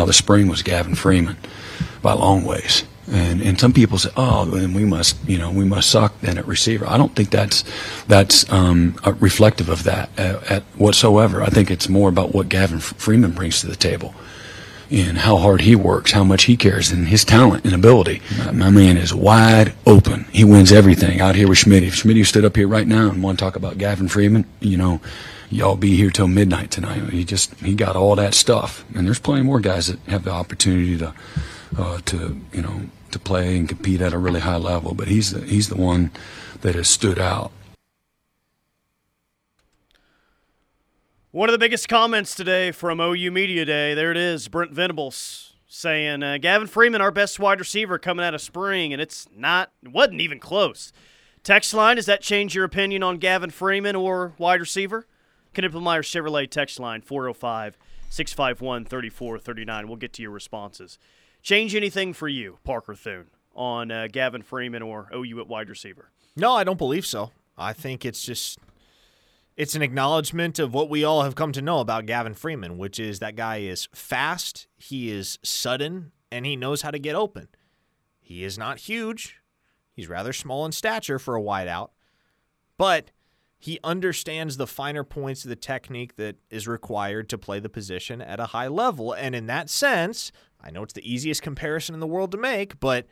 of the spring was Gavin Freeman by long ways. And and some people say, oh, then we must, you know, we must suck then at receiver. I don't think that's that's um, reflective of that at, at whatsoever. I think it's more about what Gavin Freeman brings to the table and how hard he works, how much he cares, and his talent and ability. My man is wide open. He wins everything out here with Schmidt. If Schmidt stood up here right now and want to talk about Gavin Freeman, you know, y'all be here till midnight tonight. He just he got all that stuff, and there's plenty more guys that have the opportunity to uh, to you know to play and compete at a really high level. But he's the, he's the one that has stood out. One of the biggest comments today from OU Media Day. There it is, Brent Venables saying uh, Gavin Freeman, our best wide receiver coming out of spring, and it's not, it wasn't even close. Text line, does that change your opinion on Gavin Freeman or wide receiver? Knippelmeyer Chevrolet text line 405 651 3439. We'll get to your responses. Change anything for you, Parker Thune, on uh, Gavin Freeman or OU at wide receiver? No, I don't believe so. I think it's just it's an acknowledgement of what we all have come to know about Gavin Freeman, which is that guy is fast, he is sudden, and he knows how to get open. He is not huge. He's rather small in stature for a wideout, but he understands the finer points of the technique that is required to play the position at a high level. And in that sense, I know it's the easiest comparison in the world to make, but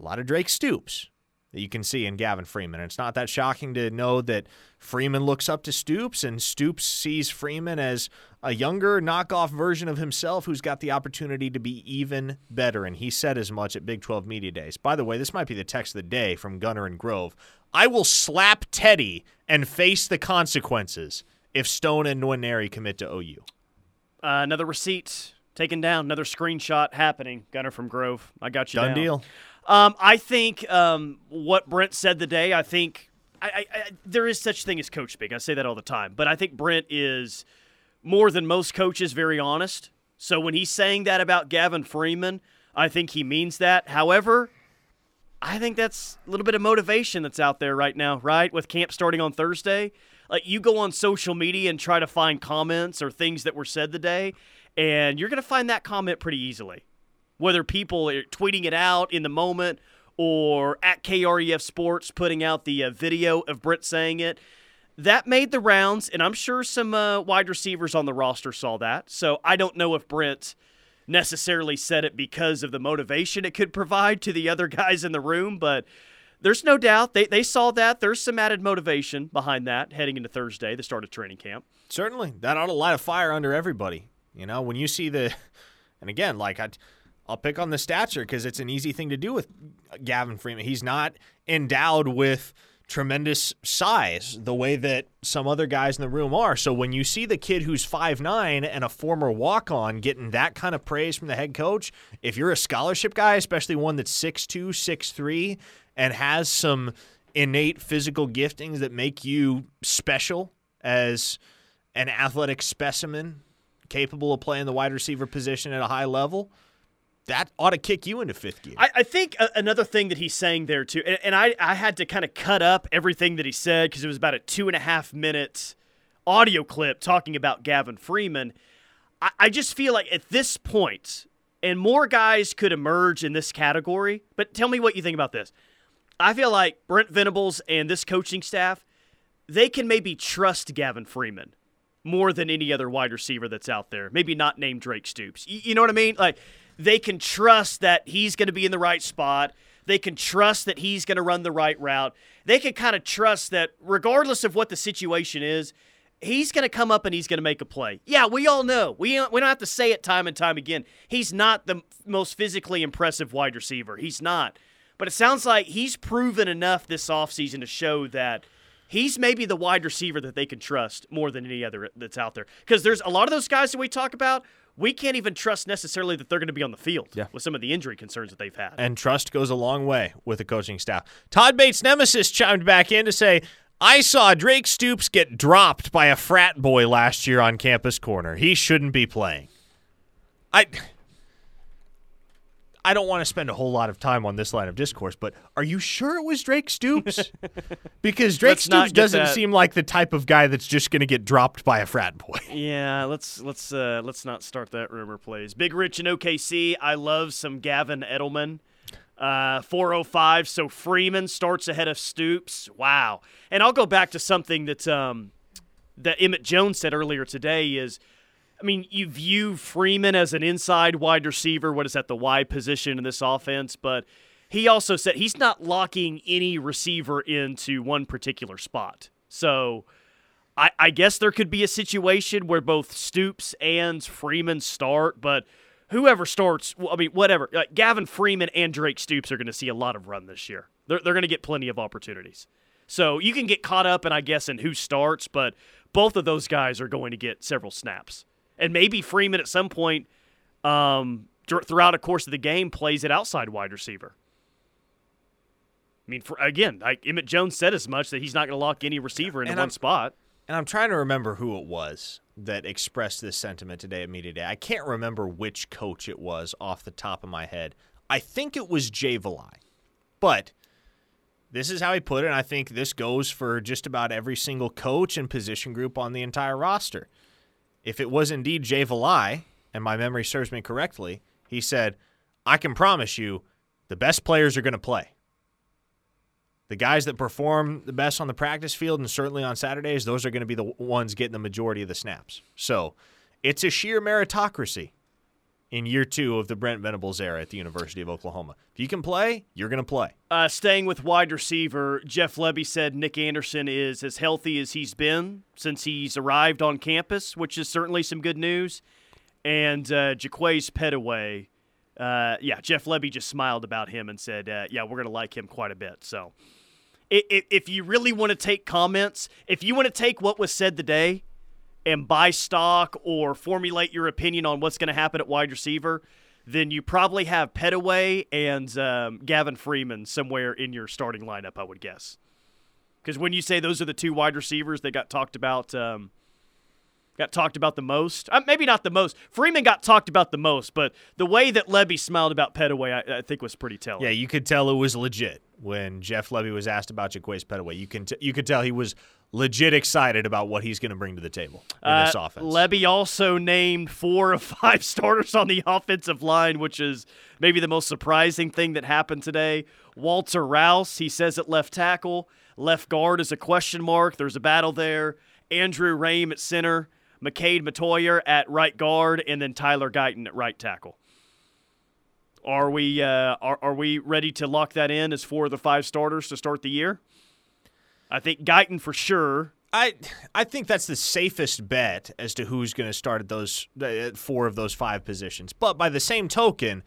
a lot of Drake Stoops that you can see in Gavin Freeman. And it's not that shocking to know that Freeman looks up to Stoops and Stoops sees Freeman as a younger knockoff version of himself who's got the opportunity to be even better. And he said as much at Big 12 Media Days. By the way, this might be the text of the day from Gunner and Grove. I will slap Teddy and face the consequences if Stone and Nwaneri commit to OU. Uh, another receipt taken down, another screenshot happening. Gunner from Grove. I got you Done down. deal. Um, I think um, what Brent said today. I think I, I, I, there is such thing as coach speak. I say that all the time, but I think Brent is more than most coaches very honest. So when he's saying that about Gavin Freeman, I think he means that. However, I think that's a little bit of motivation that's out there right now, right? With camp starting on Thursday. Like you go on social media and try to find comments or things that were said today, and you're going to find that comment pretty easily whether people are tweeting it out in the moment or at KREF Sports putting out the uh, video of Brent saying it. That made the rounds, and I'm sure some uh, wide receivers on the roster saw that. So I don't know if Brent necessarily said it because of the motivation it could provide to the other guys in the room, but there's no doubt they, they saw that. There's some added motivation behind that heading into Thursday, the start of training camp. Certainly. That ought to light a fire under everybody. You know, when you see the, and again, like I, I'll pick on the stature because it's an easy thing to do with Gavin Freeman. He's not endowed with tremendous size the way that some other guys in the room are. So when you see the kid who's five nine and a former walk on getting that kind of praise from the head coach, if you're a scholarship guy, especially one that's six two, six three, and has some innate physical giftings that make you special as an athletic specimen capable of playing the wide receiver position at a high level – that ought to kick you into fifth gear. I, I think another thing that he's saying there too, and, and I, I had to kind of cut up everything that he said because it was about a two and a half minute audio clip talking about Gavin Freeman. I, I just feel like at this point, and more guys could emerge in this category, but tell me what you think about this. I feel like Brent Venables and this coaching staff, they can maybe trust Gavin Freeman more than any other wide receiver that's out there. Maybe not named Drake Stoops. You, you know what I mean? Like they can trust that he's going to be in the right spot. They can trust that he's going to run the right route. They can kind of trust that regardless of what the situation is, he's going to come up and he's going to make a play. Yeah, we all know. We, we don't have to say it time and time again. He's not the most physically impressive wide receiver. He's not. But it sounds like he's proven enough this offseason to show that he's maybe the wide receiver that they can trust more than any other that's out there. Because there's a lot of those guys that we talk about we can't even trust necessarily that they're going to be on the field yeah. with some of the injury concerns that they've had. And trust goes a long way with the coaching staff. Todd Bates Nemesis chimed back in to say, I saw Drake Stoops get dropped by a frat boy last year on Campus Corner. He shouldn't be playing. I I don't want to spend a whole lot of time on this line of discourse, but are you sure it was Drake Stoops? because Drake Let's Stoops doesn't that- seem like the type of guy that's just going to get dropped by a frat boy. Yeah, let's let's uh, let's not start that rumor, please. Big Rich in OKC. I love some Gavin Edelman. Uh, 405. So Freeman starts ahead of Stoops. Wow. And I'll go back to something that um, that Emmett Jones said earlier today. Is I mean, you view Freeman as an inside wide receiver. What is that, the Y position in this offense? But he also said he's not locking any receiver into one particular spot. So I, I guess there could be a situation where both Stoops and Freeman start, but whoever starts, I mean, whatever. Like Gavin Freeman and Drake Stoops are going to see a lot of run this year. They're, they're going to get plenty of opportunities. So you can get caught up in, I guess, in who starts, but both of those guys are going to get several snaps. And maybe Freeman at some point um, throughout a course of the game plays at outside wide receiver. I mean, for, again, like Emmett Jones said as much that he's not going to lock any receiver into And one I'm- spot. And I'm trying to remember who it was that expressed this sentiment today at Media Day. I can't remember which coach it was off the top of my head. I think it was Jay Valai. But this is how he put it, and I think this goes for just about every single coach and position group on the entire roster. If it was indeed Jay Valai, and my memory serves me correctly, he said, I can promise you the best players are going to play. The guys that perform the best on the practice field and certainly on Saturdays, those are going to be the ones getting the majority of the snaps. So it's a sheer meritocracy in year two of the Brent Venables era at the University of Oklahoma. If you can play, you're going to play. Uh, staying with wide receiver, Jeff Lebby said Nic Anderson is as healthy as he's been since he's arrived on campus, which is certainly some good news. And uh, Jaquaize Pettaway, uh, yeah, Jeff Lebby just smiled about him and said, uh, yeah, we're going to like him quite a bit. So if you really want to take comments, if you want to take what was said today and buy stock or formulate your opinion on what's going to happen at wide receiver, then you probably have Pettaway and um, Gavin Freeman somewhere in your starting lineup, I would guess. Because when you say those are the two wide receivers that got talked about, um, got talked about the most, uh, maybe not the most. Freeman got talked about the most, but the way that Lebby smiled about Pettaway, I, I think was pretty telling. Yeah, you could tell it was legit when Jeff Lebby was asked about Jaquaize Pettaway. You can t- you could tell he was legit excited about what he's going to bring to the table in this Uh, offense. Lebby also named four of five starters on the offensive line, which is maybe the most surprising thing that happened today. Walter Rouse, he says at left tackle. Left guard is a question mark. There's a battle there. Andrew Raym at center. McKade Mettauer at right guard, and then Tyler Guyton at right tackle. Are we uh, are, are we ready to lock that in as four of the five starters to start the year? I think Guyton for sure. I I think that's the safest bet as to who's going to start at those at four of those five positions. But by the same token,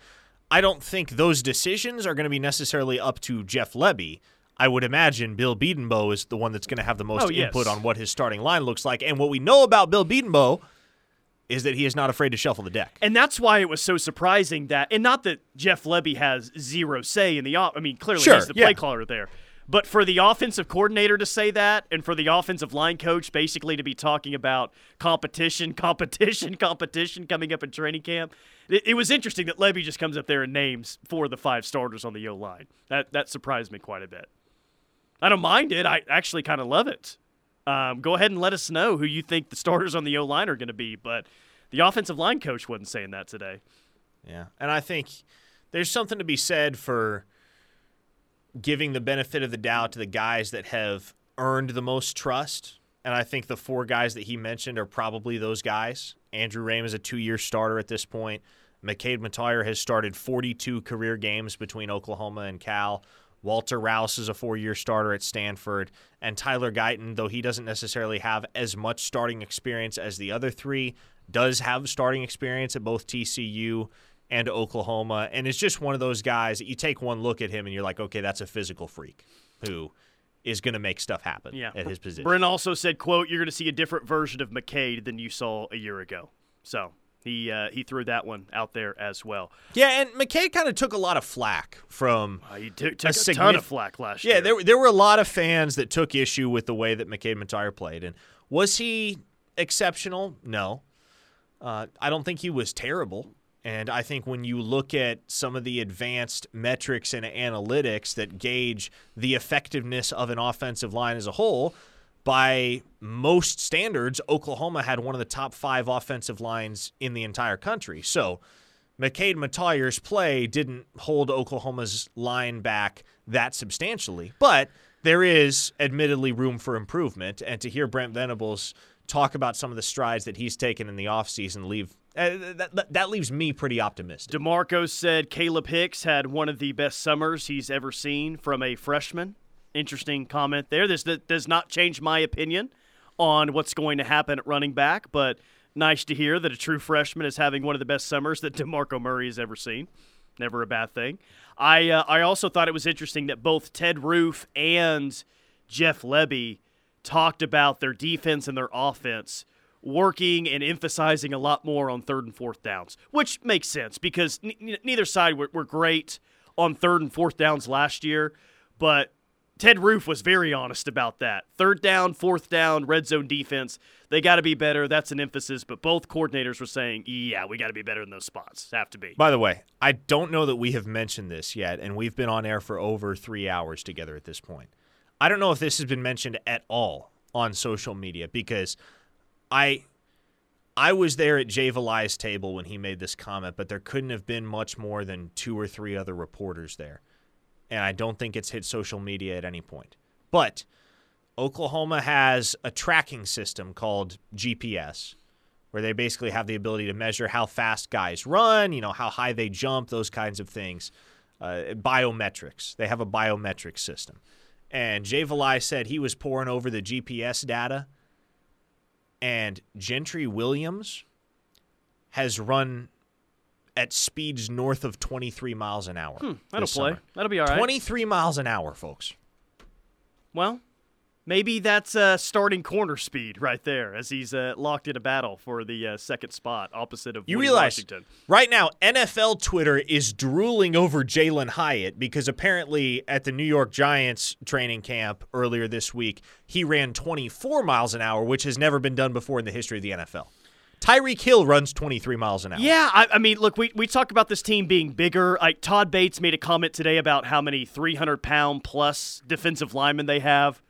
I don't think those decisions are going to be necessarily up to Jeff Lebby. I would imagine Bill Bedenbaugh is the one that's going to have the most Oh, yes. input on what his starting line looks like. And what we know about Bill Bedenbaugh is that he is not afraid to shuffle the deck. And that's why it was so surprising that, and not that Jeff Lebby has zero say in the off. I mean, clearly Sure, he's the yeah. play caller there. But for the offensive coordinator to say that, and for the offensive line coach basically to be talking about competition, competition, competition coming up in training camp, it, it was interesting that Lebby just comes up there and names four of the five starters on the O line. That that surprised me quite a bit. I don't mind it. I actually kind of love it. Um, go ahead and let us know who you think the starters on the O line are going to be. But the offensive line coach wasn't saying that today. Yeah. And I think there's something to be said for giving the benefit of the doubt to the guys that have earned the most trust. And I think the four guys that he mentioned are probably those guys. Andrew Raym is a two year starter at this point. McKade Mettauer has started 42 career games between Oklahoma and Cal. Walter Rouse is a four year starter at Stanford. And Tyler Guyton, though he doesn't necessarily have as much starting experience as the other three, does have starting experience at both TCU and Oklahoma. And it's just one of those guys that you take one look at him and you're like, okay, that's a physical freak who is going to make stuff happen Yeah. at his position. Brent also said, "quote You're going to see a different version of McKade than you saw a year ago." So he uh, he threw that one out there as well. yeah, and McKay kind of took a lot of flack from Uh, he took, took a, ton of flack last Yeah, year. Yeah, there there were a lot of fans that took issue with the way that McKade Mettauer played. And was he exceptional? No. Uh, I don't think he was terrible. And I think when you look at some of the advanced metrics and analytics that gauge the effectiveness of an offensive line as a whole, by most standards, Oklahoma had one of the top five offensive lines in the entire country. So McKade Mettauer's play didn't hold Oklahoma's line back that substantially, but there is admittedly room for improvement. And to hear Brent Venables talk about some of the strides that he's taken in the offseason leave uh, that, that leaves me pretty optimistic. DeMarco said Kalib Hicks had one of the best summers he's ever seen from a freshman. Interesting comment there. This does not change my opinion on what's going to happen at running back, but nice to hear that a true freshman is having one of the best summers that DeMarco Murray has ever seen. Never a bad thing. I uh, I also thought it was interesting that both Ted Roof and Jeff Lebby talked about their defense and their offense working and emphasizing a lot more on third and fourth downs, which makes sense because n- neither side were, were great on third and fourth downs last year, but Ted Roof was very honest about that. Third down, fourth down, red zone defense, they got to be better. That's an emphasis. But both coordinators were saying, yeah, we got to be better in those spots. Have to be. By the way, I don't know that we have mentioned this yet, and we've been on air for over three hours together at this point. I don't know if this has been mentioned at all on social media because I I was there at Jay Valai's table when he made this comment, but there couldn't have been much more than two or three other reporters there and I don't think it's hit social media at any point. But Oklahoma has a tracking system called GPS where they basically have the ability to measure how fast guys run, you know, how high they jump, those kinds of things. Uh, biometrics. They have a biometric system. And Jay Valai said he was pouring over the GPS data, and Gentry Williams has run at speeds north of 23 miles an hour. Hmm, that'll play. Summer. That'll be all right. 23 miles an hour, folks. Well, maybe that's uh, starting corner speed right there as he's uh, locked in a battle for the uh, second spot opposite of you Woodi realize Washington. right now NFL Twitter is drooling over Jalin Hyatt because apparently at the New York Giants training camp earlier this week he ran 24 miles an hour, which has never been done before in the history of the NFL. Tyreek Hill runs 23 miles an hour. Yeah, I, I, mean, look, we, we talk about this team being bigger. Like Todd Bates made a comment today about how many 300 pound plus defensive linemen they have.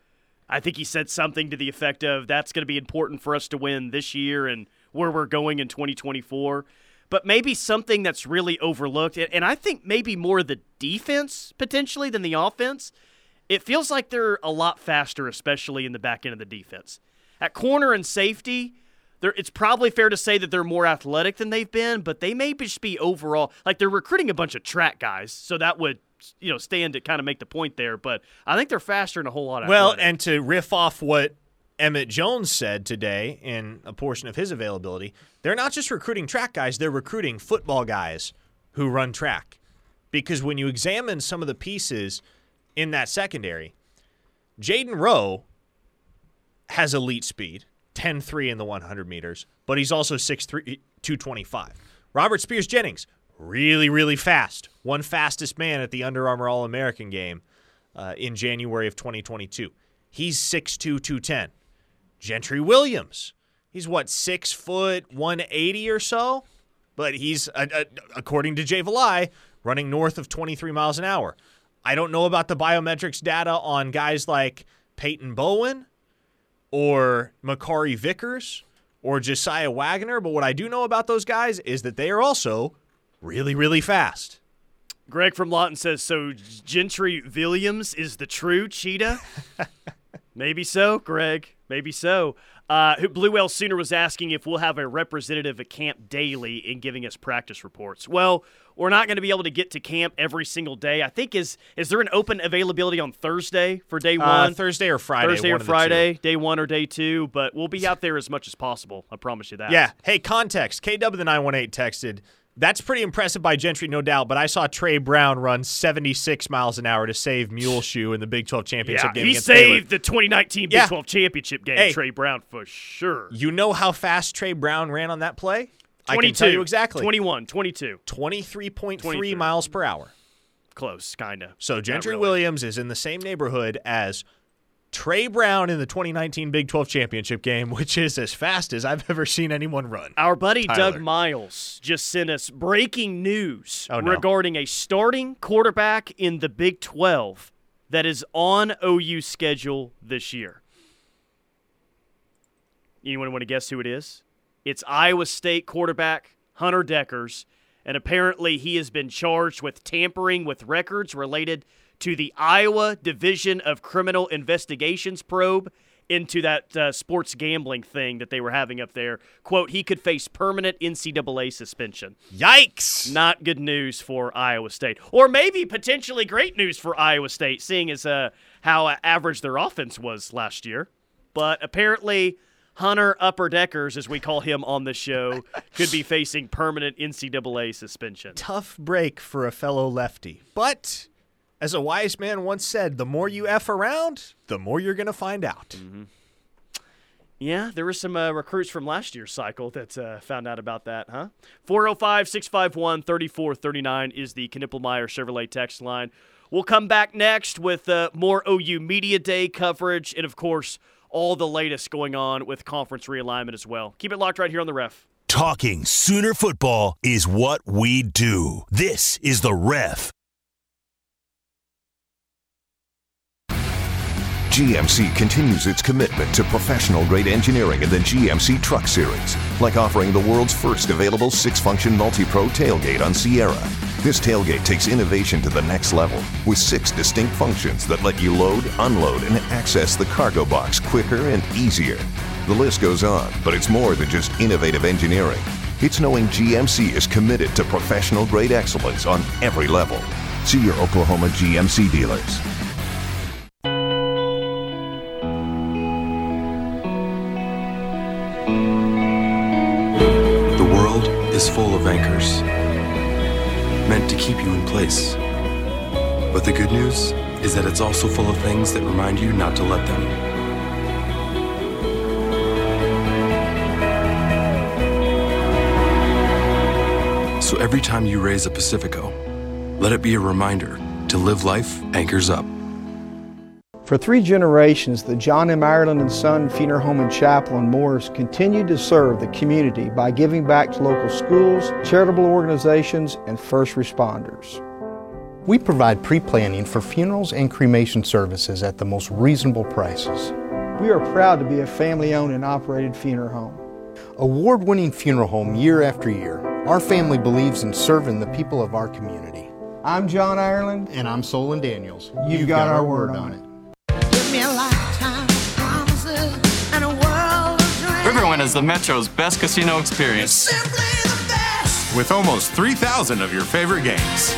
I think he said something to the effect of that's going to be important for us to win this year and where we're going in 2024. But maybe something that's really overlooked, and I think maybe more the defense potentially than the offense. It feels like they're a lot faster, especially in the back end of the defense. At corner and safety, it's probably fair to say that they're more athletic than they've been, but they may just be overall like they're recruiting a bunch of track guys, so that would you know stand to kind of make the point there. But I think they're faster in a whole lot. Of. Well, athletic. and to riff off what Emmett Jones said today in a portion of his availability, they're not just recruiting track guys; they're recruiting football guys who run track. Because when you examine some of the pieces in that secondary, Jaden Rowe has elite speed. 10 3 in the 100 meters, but he's also 6'3, 225. Robert Spears Jennings, really, really fast. One fastest man at the Under Armour All American game uh, in January of 2022. He's 6'2, 210. Gentry Williams, he's what, 6 foot 180 or so? But he's, uh, uh, according to Jay Valai, running north of 23 miles an hour. I don't know about the biometrics data on guys like Peyton Bowen or Makari Vickers or Josiah Wagner, but what I do know about those guys is that they are also really, really fast. Greg from Lawton says, so Gentry Williams is the true cheetah? Maybe so, Greg. Maybe so. Uh, Blue Whale Sooner was asking if we'll have a representative at camp daily in giving us practice reports. Well, we're not going to be able to get to camp every single day. I think is is there an open availability on Thursday for day uh, one? Uh, Thursday or Friday. Thursday or Friday, day one or day two. But we'll be out there as much as possible. I promise you that. Yeah. Hey, context. KW the nine one eight texted. That's pretty impressive by Gentry, no doubt. But I saw Tre Brown run 76 miles an hour to save Muleshoe in the Big 12 championship yeah, game. He saved Baylor. the 2019 Big yeah. 12 championship game. Hey, Tre Brown for sure. You know how fast Tre Brown ran on that play? 22, I can tell you exactly. 21, 22. 23.3 miles per hour. Close, kind of. So Gentry really. Williams is in the same neighborhood as Tre Brown in the 2019 Big 12 championship game, which is as fast as I've ever seen anyone run. Our buddy Tyler. Doug Miles just sent us breaking news Oh, no. regarding a starting quarterback in the Big 12 that is on OU schedule this year. Anyone want to guess who it is? It's Iowa State quarterback Hunter Dekkers, and apparently he has been charged with tampering with records related to the Iowa Division of Criminal Investigations probe into that uh, sports gambling thing that they were having up there. Quote, he could face permanent NCAA suspension. Yikes! Not good news for Iowa State. Or maybe potentially great news for Iowa State, seeing as uh, how average their offense was last year. But apparently, Hunter Upper Dekkers, as we call him on the show, could be facing permanent NCAA suspension. Tough break for a fellow lefty. But as a wise man once said, the more you F around, the more you're going to find out. Yeah, there were some uh, recruits from last year's cycle that uh, found out about that, huh? 405 651 3439 is the Knippelmeyer Chevrolet text line. We'll come back next with uh, more OU Media Day coverage and, of course, all the latest going on with conference realignment as well. Keep it locked right here on the ref. Talking Sooner football is what we do. This is the ref. GMC continues its commitment to professional grade engineering in the GMC Truck Series, like offering the world's first available six function multi pro tailgate on Sierra. This tailgate takes innovation to the next level with six distinct functions that let you load, unload, and access the cargo box quicker and easier. The list goes on, but it's more than just innovative engineering. It's knowing GMC is committed to professional grade excellence on every level. See your Oklahoma GMC dealers. Is full of anchors, meant to keep you in place. But the good news is that it's also full of things that remind you not to let them. So every time you raise a Pacifico, let it be a reminder to live life anchors up. For three generations, the John M. Ireland and Son Funeral Home and Chapel in Morris continued to serve the community by giving back to local schools, charitable organizations, and first responders. We provide pre planning for funerals and cremation services at the most reasonable prices. We are proud to be a family owned and operated funeral home. Award winning funeral home year after year, our family believes in serving the people of our community. I'm John Ireland. And I'm Solon Daniels. You've got our word on it. Riverwind is the Metro's best casino experience. With almost 3,000 of your favorite games.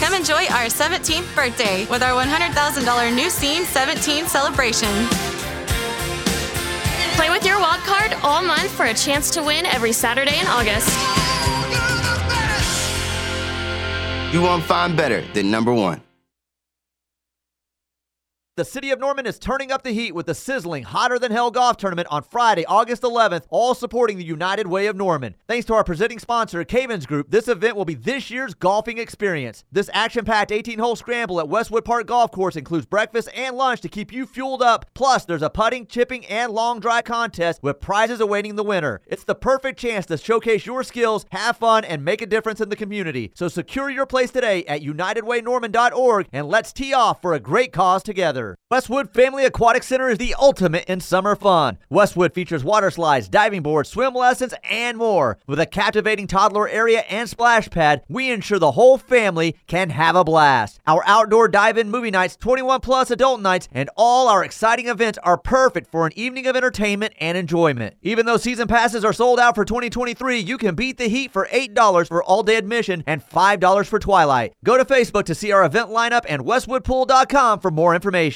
Come enjoy our 17th birthday with our $100,000 new scene 17 celebration. Play with your wild card all month for a chance to win every Saturday in August. You won't find better than number one. The city of Norman is turning up the heat with the sizzling Hotter Than Hell golf tournament on Friday, August 11th, all supporting the United Way of Norman. Thanks to our presenting sponsor, Cavens Group, this event will be this year's golfing experience. This action packed 18 hole scramble at Westwood Park Golf Course includes breakfast and lunch to keep you fueled up. Plus, there's a putting, chipping, and long drive contest with prizes awaiting the winner. It's the perfect chance to showcase your skills, have fun, and make a difference in the community. So secure your place today at UnitedWayNorman.org and let's tee off for a great cause together. Westwood Family Aquatic Center is the ultimate in summer fun. Westwood features water slides, diving boards, swim lessons, and more. With a captivating toddler area and splash pad, we ensure the whole family can have a blast. Our outdoor dive-in movie nights, 21 plus adult nights, and all our exciting events are perfect for an evening of entertainment and enjoyment. Even though season passes are sold out for 2023, you can beat the heat for $8 for all-day admission and $5 for Twilight. Go to Facebook to see our event lineup and westwoodpool.com for more information.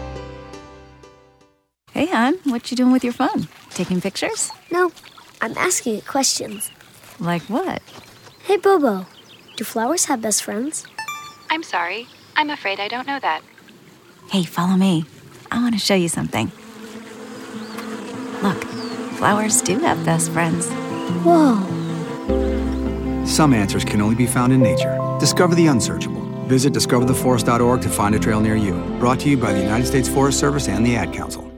Hey, hon, what you doing with your phone? Taking pictures? No, I'm asking it questions. Like what? Hey, Bobo, do flowers have best friends? I'm sorry. I'm afraid I don't know that. Hey, follow me. I want to show you something. Look, flowers do have best friends. Whoa. Some answers can only be found in nature. Discover the unsearchable. Visit discovertheforest.org to find a trail near you. Brought to you by the United States Forest Service and the Ad Council.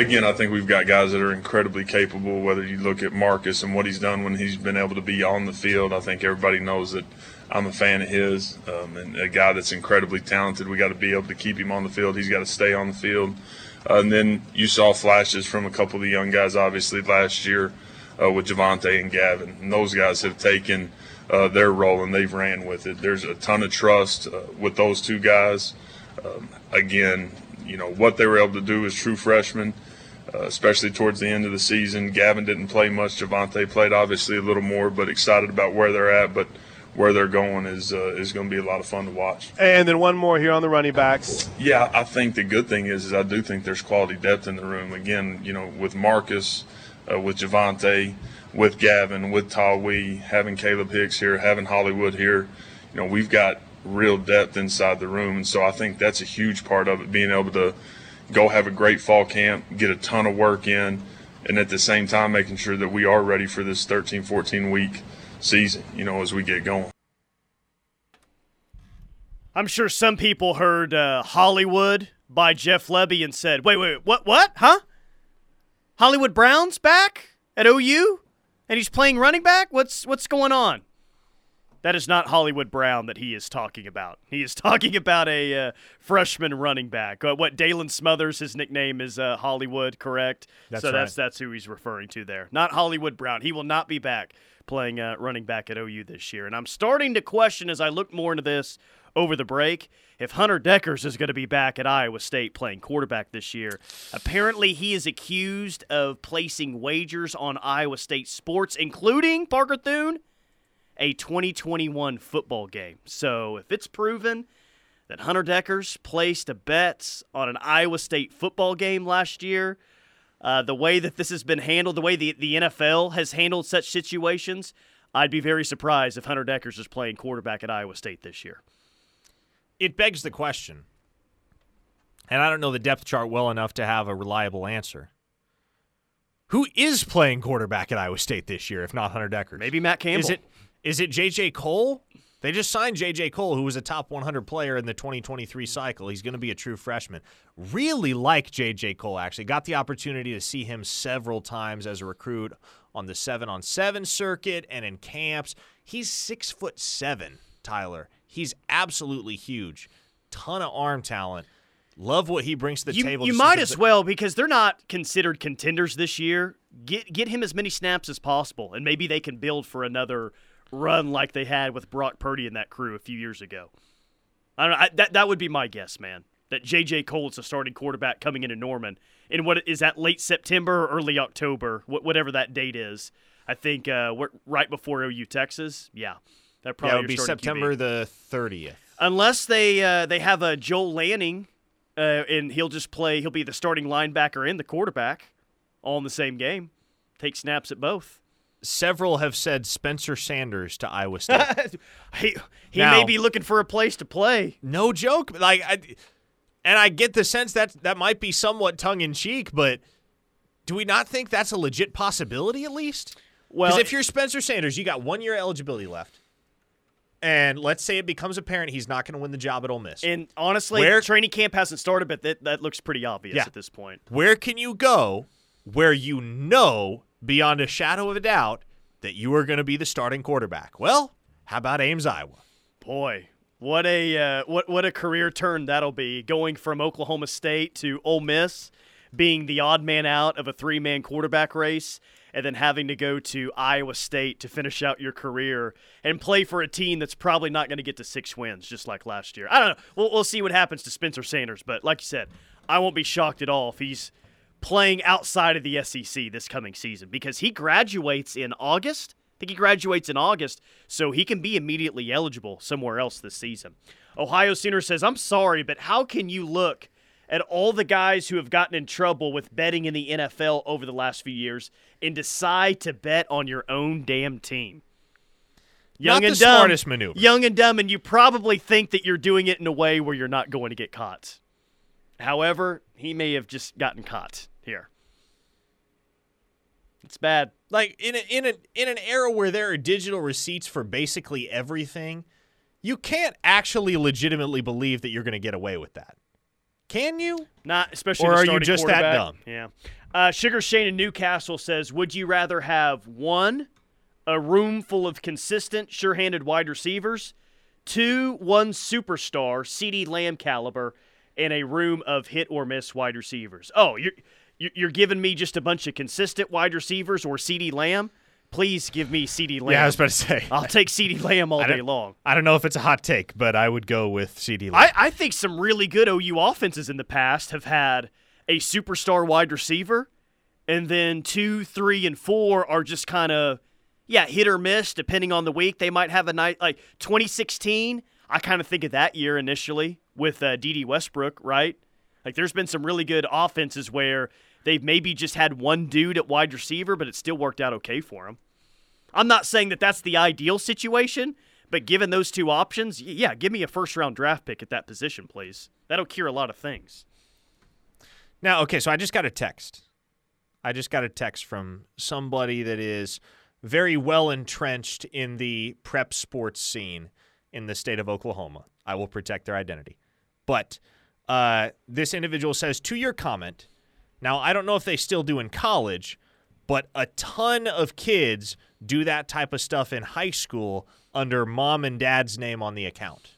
Again, I think we've got guys that are incredibly capable. Whether you look at Marcus and what he's done when he's been able to be on the field, I think everybody knows that I'm a fan of his um, and a guy that's incredibly talented. We got to be able to keep him on the field. He's got to stay on the field. Uh, and then you saw flashes from a couple of the young guys, obviously last year uh, with Jovantae and Gavin, and those guys have taken uh, their role and they've ran with it. There's a ton of trust uh, with those two guys. Um, again, you know what they were able to do as true freshmen, uh, especially towards the end of the season. Gavin didn't play much. Jovantae played obviously a little more, but excited about where they're at. But where they're going is uh, is going to be a lot of fun to watch. And then one more here on the running backs. Yeah, I think the good thing is, is I do think there's quality depth in the room. Again, you know, with Marcus, uh, with Jovantae, with Gavin, with Tawee, having Kalib Hicks here, having Hollywood here, you know, we've got real depth inside the room. And so I think that's a huge part of it, being able to go have a great fall camp, get a ton of work in, and at the same time making sure that we are ready for this 13, 14 week season, you know, as we get going. I'm sure some people heard uh, Hollywood by Jeff Lebby and said, wait, wait, what, what, huh? Hollywood Brown's back at OU? And he's playing running back? What's, what's going on? That is not Hollywood Brown that he is talking about. He is talking about a uh, freshman running back. Uh, what Daylan Smothers, his nickname is uh, Hollywood, correct? That's so right. that's that's who he's referring to there. Not Hollywood Brown. He will not be back playing uh, running back at OU this year. And I'm starting to question as I look more into this over the break if Hunter Dekkers is going to be back at Iowa State playing quarterback this year. Apparently, he is accused of placing wagers on Iowa State sports, including Parker Thune a 2021 football game. So if it's proven that Hunter Dekkers placed a bet on an Iowa State football game last year, uh, the way that this has been handled, the way the, the NFL has handled such situations, I'd be very surprised if Hunter Dekkers is playing quarterback at Iowa State this year. It begs the question, and I don't know the depth chart well enough to have a reliable answer. Who is playing quarterback at Iowa State this year, if not Hunter Dekkers? Maybe Matt Campbell. Is it is it JJ Kohl? They just signed JJ Kohl, who was a top 100 player in the 2023 cycle. He's going to be a true freshman. Really like JJ Kohl, actually. Got the opportunity to see him several times as a recruit on the 7 on 7 circuit and in camps. He's six foot seven, Tyler. He's absolutely huge. Ton of arm talent. Love what he brings to the you, table. You might as well because they're not considered contenders this year. Get get him as many snaps as possible, and maybe they can build for another run like they had with Brock Purdy and that crew a few years ago. I don't know. I, that that would be my guess, man. That J.J. Kohl is a starting quarterback coming into Norman in what is that late September or early October, wh- whatever that date is. I think uh, right before OU Texas. Yeah, that probably yeah, would be September QB. the 30th. Unless they uh, they have a Joel Lanning, uh, and he'll just play. He'll be the starting linebacker and the quarterback, all in the same game. Take snaps at both. Several have said Spencer Sanders to Iowa State. he he Now- may be looking for a place to play. No joke. Like, I, and I get the sense that that might be somewhat tongue in cheek, but do we not think that's a legit possibility at least? Well- if you're Spencer Sanders, you got one year eligibility left, and let's say it becomes apparent he's not going to win the job at Ole Miss. And honestly, Where- training camp hasn't started, but that, that looks pretty obvious Yeah. at this point. Where can you go where you know beyond a shadow of a doubt that you are going to be the starting quarterback? Well, how about Ames, Iowa? Boy, what a uh, what what a career turn that'll be. Going from Oklahoma State to Ole Miss, being the odd man out of a three man quarterback race, and then having to go to Iowa State to finish out your career and play for a team that's probably not going to get to six wins, just like last year. I don't know. We'll, we'll see what happens to Spencer Sanders, but like you said, I won't be shocked at all if he's playing outside of the SEC this coming season because he graduates in August I think he graduates in August, so he can be immediately eligible somewhere else this season. Ohio Sooner says, I'm sorry, but how can you look at all the guys who have gotten in trouble with betting in the NFL over the last few years and decide to bet on your own damn team? Young Not and dumb. smartest maneuver. Young and dumb, and you probably think that you're doing it in a way where you're not going to get caught. However, he may have just gotten caught here. It's bad. Like in a, in a, in an era where there are digital receipts for basically everything, you can't actually legitimately believe that you're going to get away with that. Can you? Not especially. Or are you just that dumb? Yeah. Uh, Sugar Shane in Newcastle says, "Would you rather have one, a room full of consistent, sure-handed wide receivers, two, one superstar, CeeDee Lamb caliber, and a room of hit or miss wide receivers?" Oh, you're you're giving me just a bunch of consistent wide receivers or CeeDee Lamb? Please give me CeeDee Lamb. Yeah, I was about to say. I'll take CeeDee Lamb all day long. I don't know if it's a hot take, but I would go with CeeDee. I, I think some really good OU offenses in the past have had a superstar wide receiver, and then two, three, and four are just kind of, yeah, hit or miss depending on the week. They might have a night like 2016. I kind of think of that year initially with uh, Dede Westbrook, right? Like there's been some really good offenses where they've maybe just had one dude at wide receiver, but it still worked out okay for them. I'm not saying that that's the ideal situation, but given those two options, yeah, give me a first round draft pick at that position, please. That'll cure a lot of things. Now, okay, so I just got a text. I just got a text from somebody that is very well entrenched in the prep sports scene in the state of Oklahoma. I will protect their identity. But uh, this individual says, to your comment, now I don't know if they still do in college, but a ton of kids do that type of stuff in high school under mom and dad's name on the account.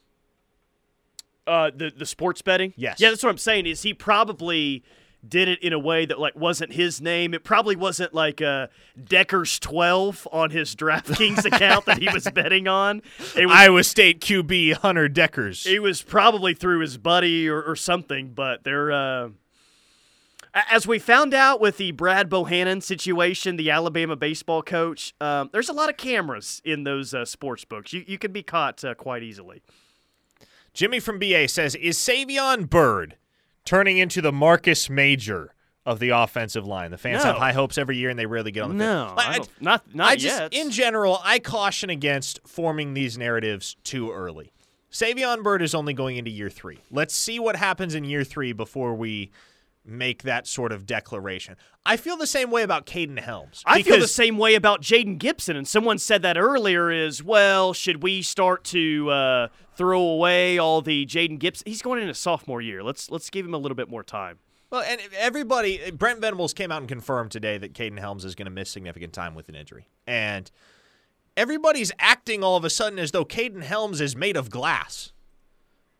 Uh, the the sports betting. Yes. Yeah, that's what I'm saying. Is he probably did it in a way that like wasn't his name? It probably wasn't like uh, Decker's 12 on his DraftKings account that he was betting on. It was Iowa State QB Hunter Dekkers. It was probably through his buddy or, or something, but they're. Uh, a- as we found out with the Brad Bohannon situation, the Alabama baseball coach, um, there's a lot of cameras in those uh, sports books. You, you can be caught uh, quite easily. Jimmy from BA says, "Is Savion Byrd turning into the Marcus Major of the offensive line? The fans No. have high hopes every year, and they rarely get on the No, field." I don't- not not I just, yet. in general, I caution against forming these narratives too early. Savion Byrd is only going into year three. Let's see what happens in year three before we make that sort of declaration. I feel the same way about Kaden Helms. I feel the same way about Jayden Gibson, and someone said that earlier. Is well, should we start to uh, throw away all the Jayden Gibson? He's going into sophomore year. Let's let's give him a little bit more time. Well, and everybody, Brent Venables came out and confirmed today that Kaden Helms is going to miss significant time with an injury. And everybody's acting all of a sudden as though Kaden Helms is made of glass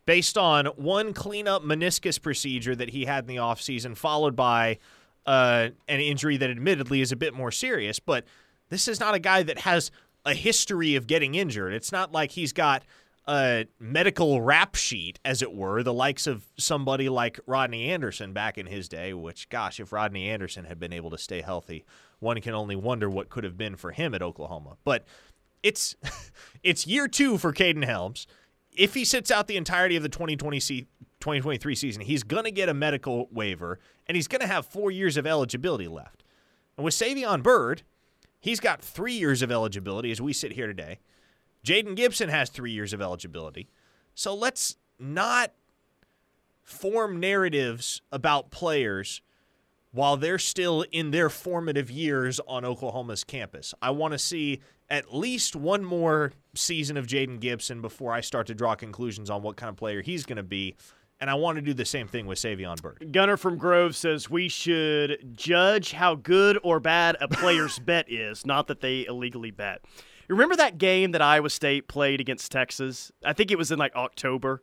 based on one cleanup meniscus procedure that he had in the offseason, followed by uh, an injury that admittedly is a bit more serious. But this is not a guy that has a history of getting injured. It's not like he's got a medical rap sheet, as it were, the likes of somebody like Rodney Anderson back in his day, which, gosh, if Rodney Anderson had been able to stay healthy, one can only wonder what could have been for him at Oklahoma. But it's it's year two for Kaden Helms. If he sits out the entirety of the 2020 se- 2023 season, he's going to get a medical waiver, and he's going to have four years of eligibility left. And with Savion Byrd, he's got three years of eligibility as we sit here today. Jayden Gibson has three years of eligibility. So let's not form narratives about players while they're still in their formative years on Oklahoma's campus. I want to see at least one more season of Jayden Gibson before I start to draw conclusions on what kind of player he's going to be. And I want to do the same thing with Savion Byrd. Gunner from Grove says we should judge how good or bad a player's bet is, not that they illegally bet. Remember that game that Iowa State played against Texas? I think it was in like October.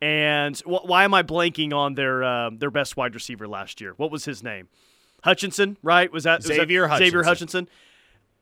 And wh- why am I blanking on their um, their best wide receiver last year? What was his name? Hutchinson, right? Was that was that Xavier Xavier Hutchinson.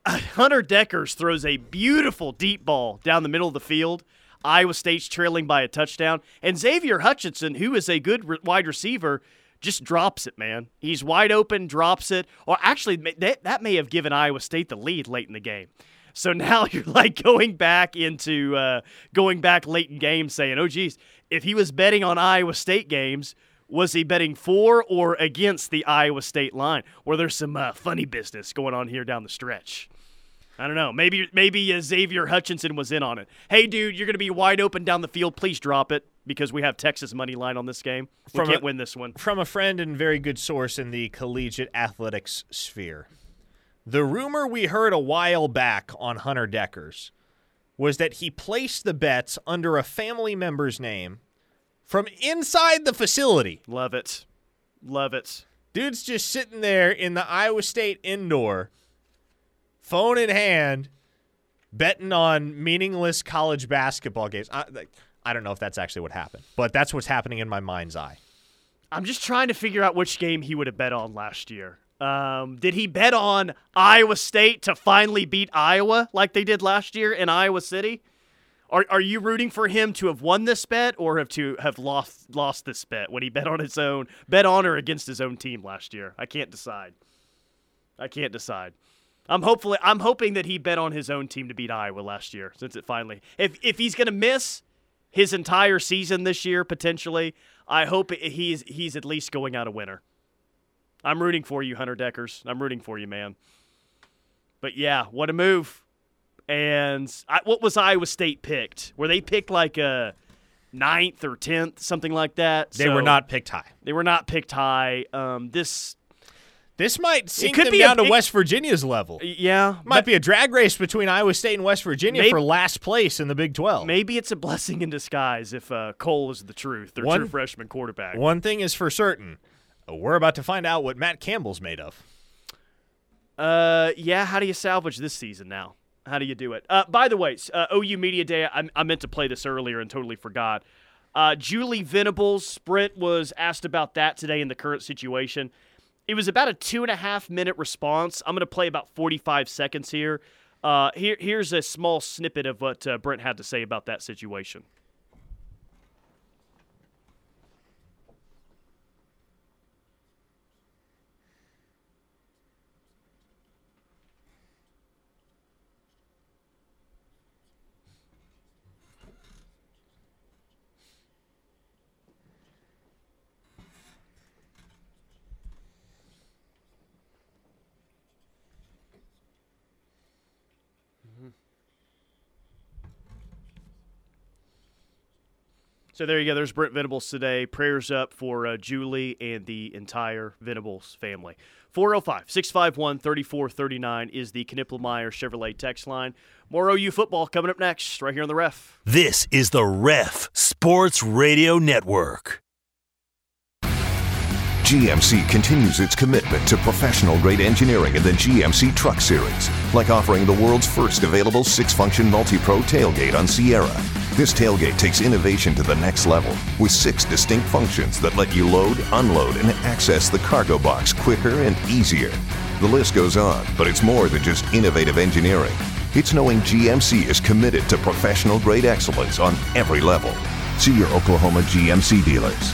Hunter Dekkers throws a beautiful deep ball down the middle of the field. Iowa State's trailing by a touchdown, and Xavier Hutchinson, who is a good re- wide receiver, just drops it. Man, he's wide open, drops it. Or actually, that that may have given Iowa State the lead late in the game. So now you're like going back into uh, going back late in games, saying, "Oh, geez, if he was betting on Iowa State games." Was he betting for or against the Iowa State line? Or there's some uh, funny business going on here down the stretch. I don't know. Maybe maybe uh, Xavier Hutchinson was in on it. Hey, dude, you're going to be wide open down the field. Please drop it because we have Texas money line on this game. We From can't a- win this one. From a friend and very good source in the collegiate athletics sphere. The rumor we heard a while back on Hunter Dekkers was that he placed the bets under a family member's name from inside the facility. Love it. Love it. Dude's just sitting there in the Iowa State indoor, phone in hand, betting on meaningless college basketball games. I, I don't know if that's actually what happened, but that's what's happening in my mind's eye. I'm just trying to figure out which game he would have bet on last year. Um, did he bet on Iowa State to finally beat Iowa like they did last year in Iowa City? Are, are you rooting for him to have won this bet or have to have lost lost this bet when he bet on his own bet on or against his own team last year? I can't decide. I can't decide. I'm hopefully I'm hoping that he bet on his own team to beat Iowa last year since it finally if if he's gonna miss his entire season this year potentially, I hope he's he's at least going out a winner. I'm rooting for you, Hunter Dekkers. I'm rooting for you, man. But yeah, what a move. And I, what was Iowa State picked? Were they picked like a ninth or tenth, something like that? They were not picked high. They were not picked high. Um, this This might sink could them be a down to big- West Virginia's level. yeah, Might but be a drag race between Iowa State and West Virginia Maybe- for last place in the Big 12. maybe it's a blessing in disguise if uh, Kohl is the truth, their One- true freshman quarterback. One thing is for certain. We're about to find out what Matt Campbell's made of. Uh, yeah. How do you salvage this season now? How do you do it? Uh, by the way, uh, OU Media Day. I, I meant to play this earlier and totally forgot. Uh, Julie Venables, Brent was asked about that today in the current situation. It was about a two and a half minute response. I'm going to play about 45 seconds here. Uh, here, here's a small snippet of what uh, Brent had to say about that situation. So there you go. There's Brent Venables today. Prayers up for uh, Julie and the entire Venables family. 405 651 3439 is the Knippelmeyer Chevrolet text line. More OU football coming up next, right here on the ref. This is the Ref Sports Radio Network. GMC continues its commitment to professional grade engineering in the GMC Truck Series, like offering the world's first available six function multi pro tailgate on Sierra. This tailgate takes innovation to the next level with six distinct functions that let you load, unload, and access the cargo box quicker and easier. The list goes on, but it's more than just innovative engineering. It's knowing GMC is committed to professional grade excellence on every level. See your Oklahoma GMC dealers.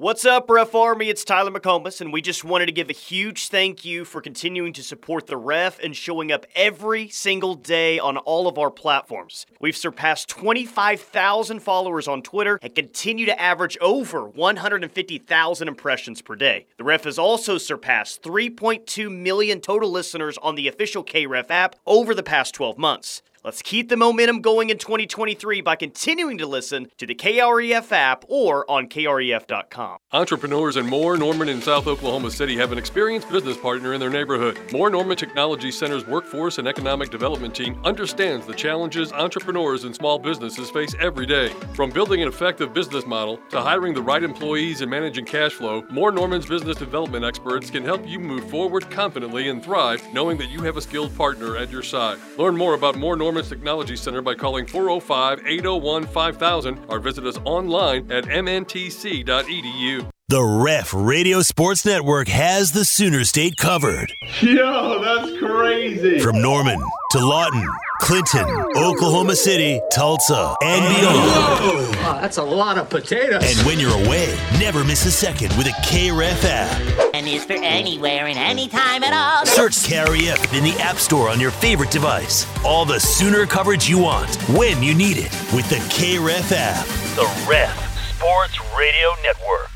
What's up, Ref Army? It's Tyler McComas, and we just wanted to give a huge thank you for continuing to support the Ref and showing up every single day on all of our platforms. We've surpassed 25,000 followers on Twitter and continue to average over 150,000 impressions per day. The Ref has also surpassed 3.2 million total listeners on the official KREF app over the past 12 months. Let's keep the momentum going in 2023 by continuing to listen to the KREF app or on kref.com. Entrepreneurs and More Norman in South Oklahoma City have an experienced business partner in their neighborhood. Moore Norman Technology Center's workforce and economic development team understands the challenges entrepreneurs and small businesses face every day. From building an effective business model to hiring the right employees and managing cash flow, Moore Norman's business development experts can help you move forward confidently and thrive knowing that you have a skilled partner at your side. Learn more about Moore Norman's Technology Center by calling 405 801 5000 or visit us online at mntc.edu. The Ref Radio Sports Network has the Sooner State covered. Yo, that's crazy. From Norman to Lawton Clinton, Oklahoma City, Tulsa, and beyond. Wow, that's a lot of potatoes. And when you're away, never miss a second with a KREF app. And is for anywhere and anytime at all. Search KREF in the App Store on your favorite device. All the Sooner coverage you want, when you need it, with the KREF app. The Ref Sports Radio Network.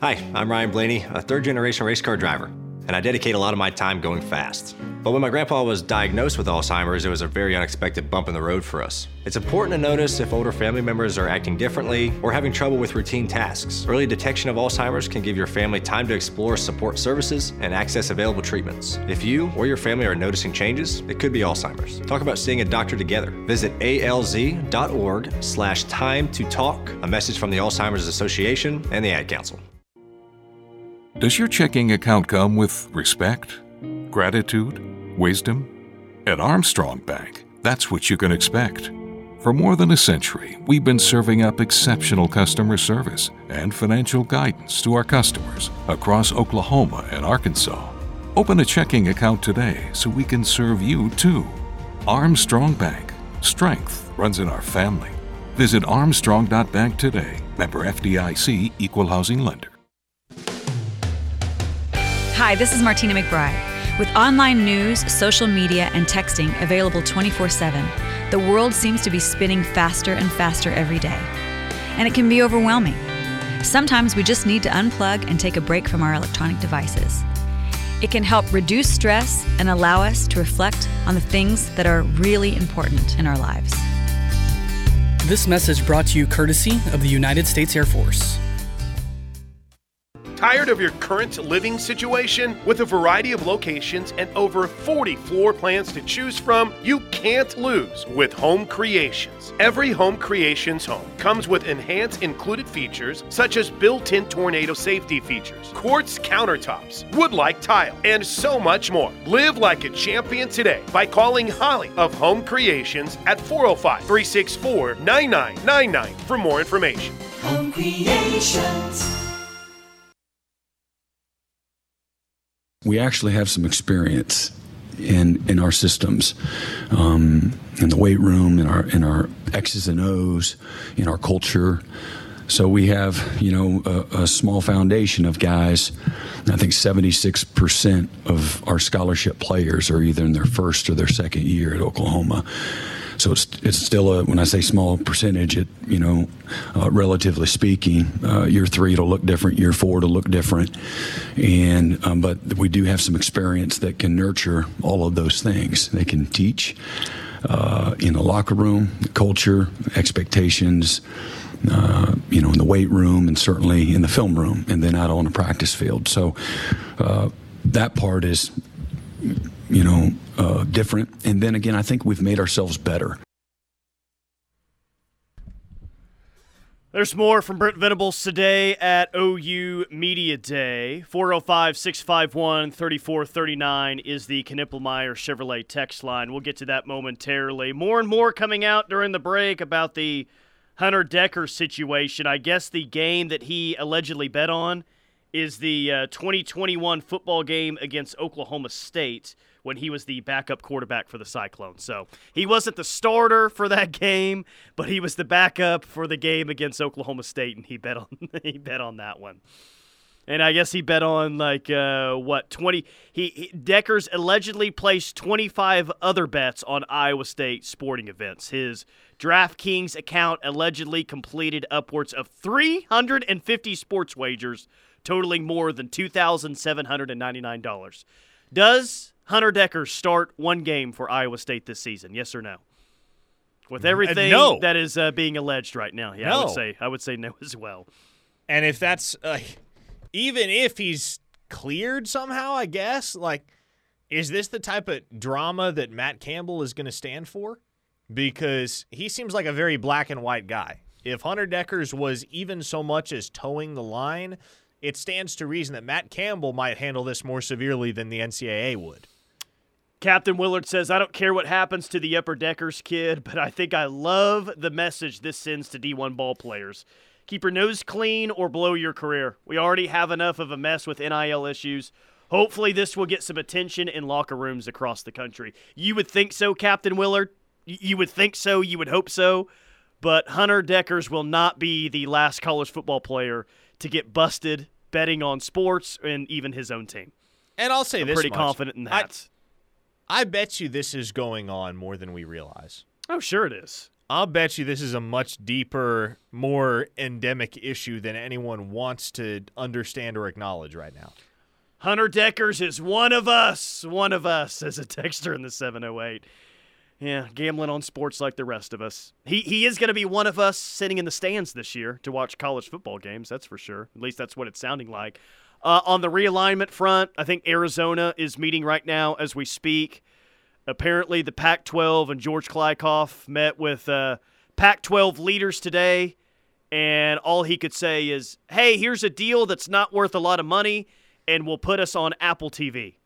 Hi, I'm Ryan Blaney, a third generation race car driver, and I dedicate a lot of my time going fast. But when my grandpa was diagnosed with Alzheimer's, it was a very unexpected bump in the road for us. It's important to notice if older family members are acting differently or having trouble with routine tasks. Early detection of Alzheimer's can give your family time to explore support services and access available treatments. If you or your family are noticing changes, it could be Alzheimer's. Talk about seeing a doctor together. Visit alz.org slash time to talk, a message from the Alzheimer's Association and the Ad Council. Does your checking account come with respect, gratitude, wisdom? At Armstrong Bank, that's what you can expect. For more than a century, we've been serving up exceptional customer service and financial guidance to our customers across Oklahoma and Arkansas. Open a checking account today so we can serve you too. Armstrong Bank. Strength runs in our family. Visit armstrong.bank today. Member FDIC Equal Housing Lender. Hi, this is Martina McBride. With online news, social media, and texting available 24 7, the world seems to be spinning faster and faster every day. And it can be overwhelming. Sometimes we just need to unplug and take a break from our electronic devices. It can help reduce stress and allow us to reflect on the things that are really important in our lives. This message brought to you courtesy of the United States Air Force. Tired of your current living situation? With a variety of locations and over 40 floor plans to choose from, you can't lose with Home Creations. Every Home Creations home comes with enhanced included features such as built in tornado safety features, quartz countertops, wood like tile, and so much more. Live like a champion today by calling Holly of Home Creations at 405 364 9999 for more information. Home Creations. We actually have some experience in in our systems, um, in the weight room, in our in our X's and O's, in our culture. So we have, you know, a, a small foundation of guys. I think 76% of our scholarship players are either in their first or their second year at Oklahoma. So it's it's still a when I say small percentage, it you know, uh, relatively speaking, uh, year three it'll look different, year four it'll look different, and um, but we do have some experience that can nurture all of those things. They can teach uh, in the locker room, culture, expectations. Uh, you know, in the weight room and certainly in the film room, and then out on the practice field. So uh, that part is you know, uh, different. And then again, I think we've made ourselves better. There's more from Brent Venables today at OU Media Day. 405 651 3439 is the Knippelmeyer Chevrolet text line. We'll get to that momentarily. More and more coming out during the break about the Hunter Decker situation. I guess the game that he allegedly bet on is the uh, 2021 football game against Oklahoma State when he was the backup quarterback for the Cyclones. So he wasn't the starter for that game, but he was the backup for the game against Oklahoma State, and he bet on he bet on that one. And I guess he bet on like uh, what twenty. He, he Dekkers allegedly placed twenty five other bets on Iowa State sporting events. His DraftKings account allegedly completed upwards of three hundred and fifty sports wagers, totaling more than two thousand seven hundred and ninety nine dollars. Does Hunter Decker start one game for Iowa State this season? Yes or no? With everything Uh, no. that is uh, being alleged right now, yeah, I would say I would say no as well. And if that's uh, even if he's cleared somehow, I guess like is this the type of drama that Matt Campbell is going to stand for? Because he seems like a very black and white guy. If Hunter Dekkers was even so much as towing the line, it stands to reason that Matt Campbell might handle this more severely than the NCAA would. Captain Willard says, I don't care what happens to the upper deckers kid, but I think I love the message this sends to D1 ball players. Keep your nose clean or blow your career. We already have enough of a mess with NIL issues. Hopefully, this will get some attention in locker rooms across the country. You would think so, Captain Willard. You would think so. You would hope so. But Hunter Dekkers will not be the last college football player to get busted betting on sports and even his own team. And I'll say this. I'm this pretty much. confident in that. I, I bet you this is going on more than we realize. oh, sure it is. I'll bet you this is a much deeper, more endemic issue than anyone wants to understand or acknowledge right now. Hunter Dekkers is one of us. One of us, says a texter in the 708. Yeah, gambling on sports like the rest of us. He he is going to be one of us sitting in the stands this year to watch college football games. That's for sure. At least that's what it's sounding like. Uh, on the realignment front, I think Arizona is meeting right now as we speak. Apparently, the Pac-12 and George Kliavkoff met with uh, Pac-12 leaders today, and all he could say is, "Hey, here's a deal that's not worth a lot of money, and will put us on Apple TV."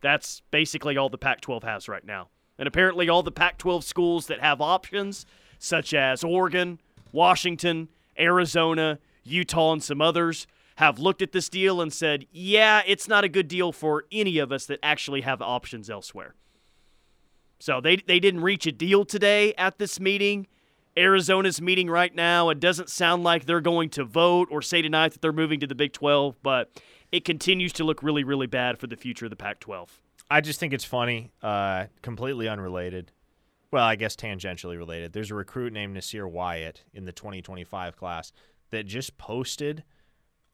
That's basically all the Pac 12 has right now. And apparently, all the Pac 12 schools that have options, such as Oregon, Washington, Arizona, Utah, and some others, have looked at this deal and said, yeah, it's not a good deal for any of us that actually have options elsewhere. So they, they didn't reach a deal today at this meeting. Arizona's meeting right now. It doesn't sound like they're going to vote or say tonight that they're moving to the Big 12, but it continues to look really, really bad for the future of the Pac 12. I just think it's funny, uh, completely unrelated. Well, I guess tangentially related. There's a recruit named Nasir Wyatt in the 2025 class that just posted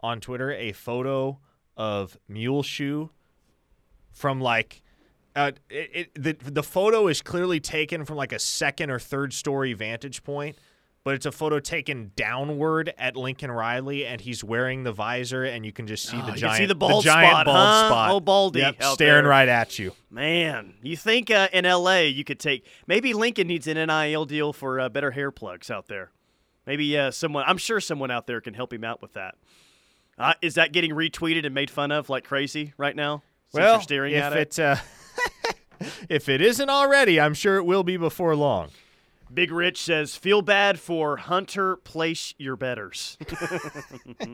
on Twitter a photo of Mule Shoe from like uh, it, it, the the photo is clearly taken from like a second or third story vantage point, but it's a photo taken downward at Lincoln Riley, and he's wearing the visor, and you can just see Oh, the giant, see the bald giant spot, bald huh? spot, Oh, baldy Yep, staring there. right at you. Man, you think uh, in LA you could take maybe Lincoln needs an NIL deal for uh, better hair plugs out there. Maybe uh, someone, I'm sure someone out there can help him out with that. Uh, is that getting retweeted and made fun of like crazy right now? Since well, you're staring if at it. it uh, if it isn't already, I'm sure it will be before long. Big Rich says, "Feel bad for Hunter. Place your betters."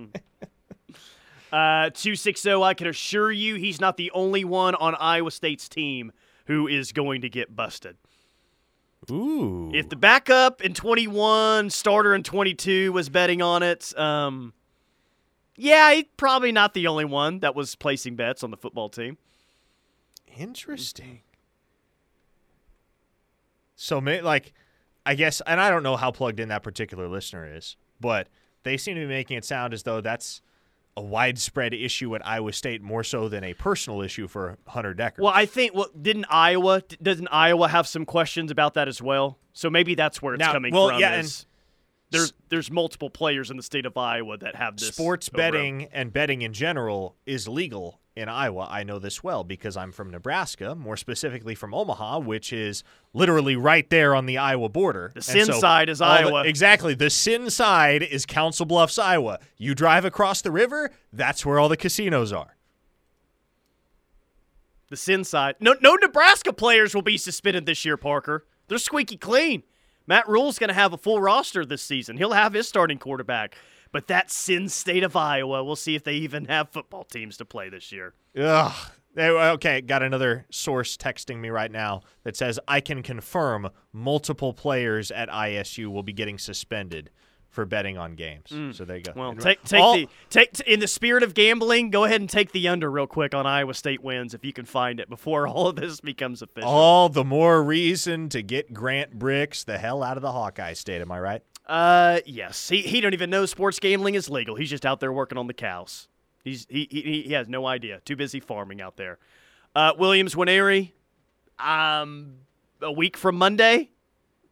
uh, two six zero. I can assure you, he's not the only one on Iowa State's team who is going to get busted. Ooh. If the backup in 21, starter in 22 was betting on it, um, yeah, he's probably not the only one that was placing bets on the football team. Interesting. So, like, I guess, and I don't know how plugged in that particular listener is, but they seem to be making it sound as though that's a widespread issue at Iowa State more so than a personal issue for Hunter Decker. Well, I think well, didn't Iowa doesn't Iowa have some questions about that as well? So maybe that's where it's Now, coming well, from. yeah, is there's there's multiple players in the state of Iowa that have this sports betting and betting in general is legal in Iowa. I know this well because I'm from Nebraska, more specifically from Omaha, which is literally right there on the Iowa border. The And sin side is all the- Iowa. exactly. The sin side is Council Bluffs, Iowa. You drive across the river, that's where all the casinos are. The sin side. No, no Nebraska players will be suspended this year. Parker, they're squeaky clean. Matt Rhule's going to have a full roster this season. He'll have his starting quarterback. But that sin state of Iowa, we'll see if they even have football teams to play this year. Ugh. Eh, Okay, got another source texting me right now that says I can confirm multiple players at ISU will be getting suspended for betting on games. So there you go. Well, take take all- the take in the spirit of gambling. Go ahead and take the under real quick on Iowa State wins if you can find it before all of this becomes official. all the more reason to get Grant Bricks the hell out of the Hawkeye State. Am I right? Uh, yes. He he don't even know sports gambling is legal. He's just out there working on the cows. He's he he, he has no idea. Too busy farming out there. Uh, Williams Nwaneri, um, a week from Monday.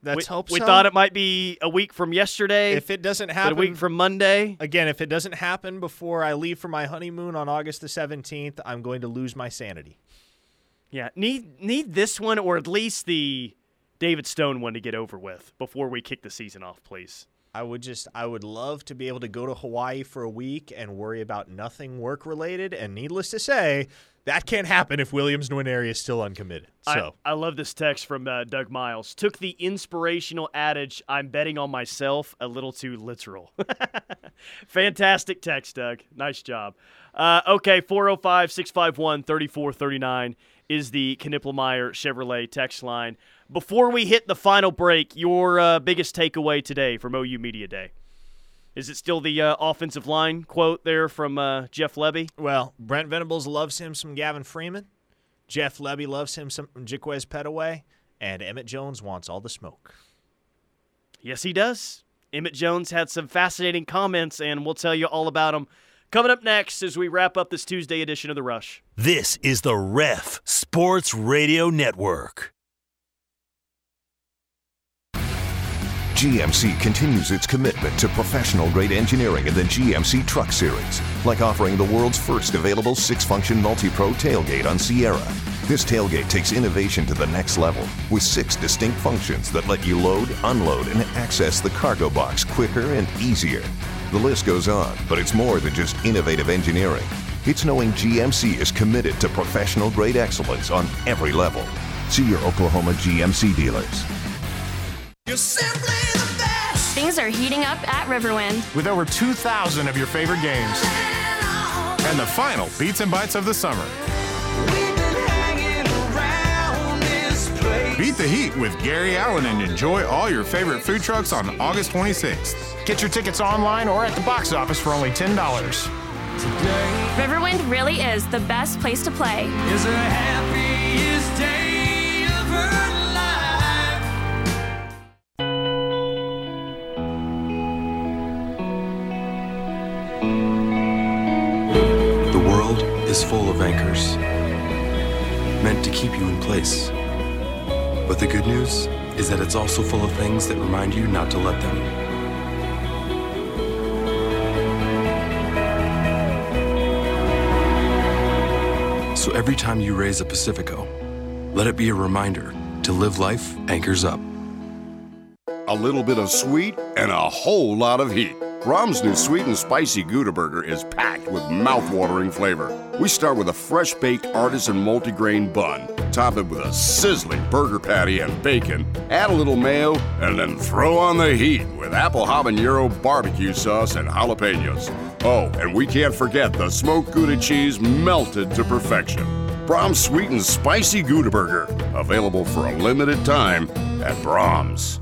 Let's we, hope We thought it might be a week from yesterday. If it doesn't happen a week from Monday. again, if it doesn't happen before I leave for my honeymoon on August the 17th, I'm going to lose my sanity. Yeah, need need this one or at least the David Stone one to get over with before we kick the season off, please. I would just I would love to be able to go to Hawaii for a week and worry about nothing work related. And needless to say, that can't happen if Williams Nwaneri is still uncommitted. So I, I love this text from uh, Doug Miles. Took the inspirational adage, I'm betting on myself, a little too literal. Fantastic text, Doug. Nice job. Uh, okay, 405 651 3439 is the Knippelmeyer Chevrolet text line. Before we hit the final break, your uh, biggest takeaway today from OU Media Day? Is it still the uh, offensive line quote there from uh, Jeff Lebby? Well, Brent Venables loves him some Gavin Freeman. Jeff Lebby loves him some Jaquaize Pettaway. And Emmett Jones wants all the smoke. Yes, he does. Emmett Jones had some fascinating comments, and we'll tell you all about them coming up next as we wrap up this Tuesday edition of The Rush. This is the Ref Sports Radio Network. GMC continues its commitment to professional grade engineering in the GMC Truck Series, like offering the world's first available six function multi pro tailgate on Sierra. This tailgate takes innovation to the next level with six distinct functions that let you load, unload, and access the cargo box quicker and easier. The list goes on, but it's more than just innovative engineering. It's knowing GMC is committed to professional grade excellence on every level. See your Oklahoma GMC dealers. Things are heating up at Riverwind. With over 2,000 of your favorite games. And the final Beats and Bites of the summer. Beat the heat with Gary Allan and enjoy all your favorite food trucks on August 26th. Get your tickets online or at the box office for only $10. Riverwind really is the best place to play. Is full of anchors, meant to keep you in place. But the good news is that it's also full of things that remind you not to let them. So every time you raise a Pacifico, let it be a reminder to live life anchors up. A little bit of sweet and a whole lot of heat. Braum's new sweet and spicy Gouda burger is packed with mouth-watering flavor. We start with a fresh baked artisan multigrain bun, top it with a sizzling burger patty and bacon, add a little mayo, and then throw on the heat with apple habanero barbecue sauce and jalapenos. Oh, and we can't forget the smoked Gouda cheese melted to perfection. Braum's Sweet and Spicy Gouda Burger, available for a limited time at Braum's.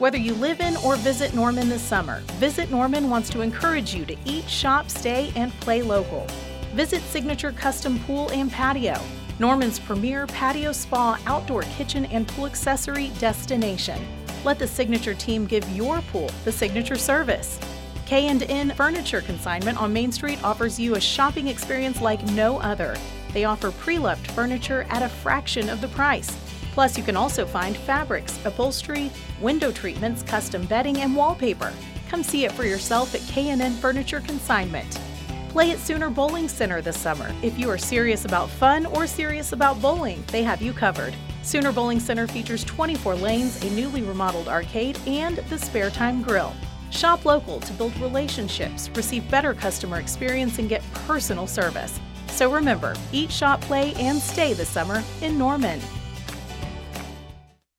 Whether you live in or visit Norman this summer, Visit Norman wants to encourage you to eat, shop, stay, and play local. Visit Signature Custom Pool and Patio, Norman's premier patio spa, outdoor kitchen, and pool accessory destination. Let the Signature team give your pool the signature service. K&N Furniture Consignment on Main Street offers you a shopping experience like no other. They offer pre-loved furniture at a fraction of the price. Plus, you can also find fabrics, upholstery, window treatments, custom bedding, and wallpaper. Come see it for yourself at K&N Furniture Consignment. Play at Sooner Bowling Center this summer. If you are serious about fun or serious about bowling, they have you covered. Sooner Bowling Center features 24 lanes, a newly remodeled arcade, and the Spare Time Grill. Shop local to build relationships, receive better customer experience, and get personal service. So remember, eat, shop, play, and stay this summer in Norman.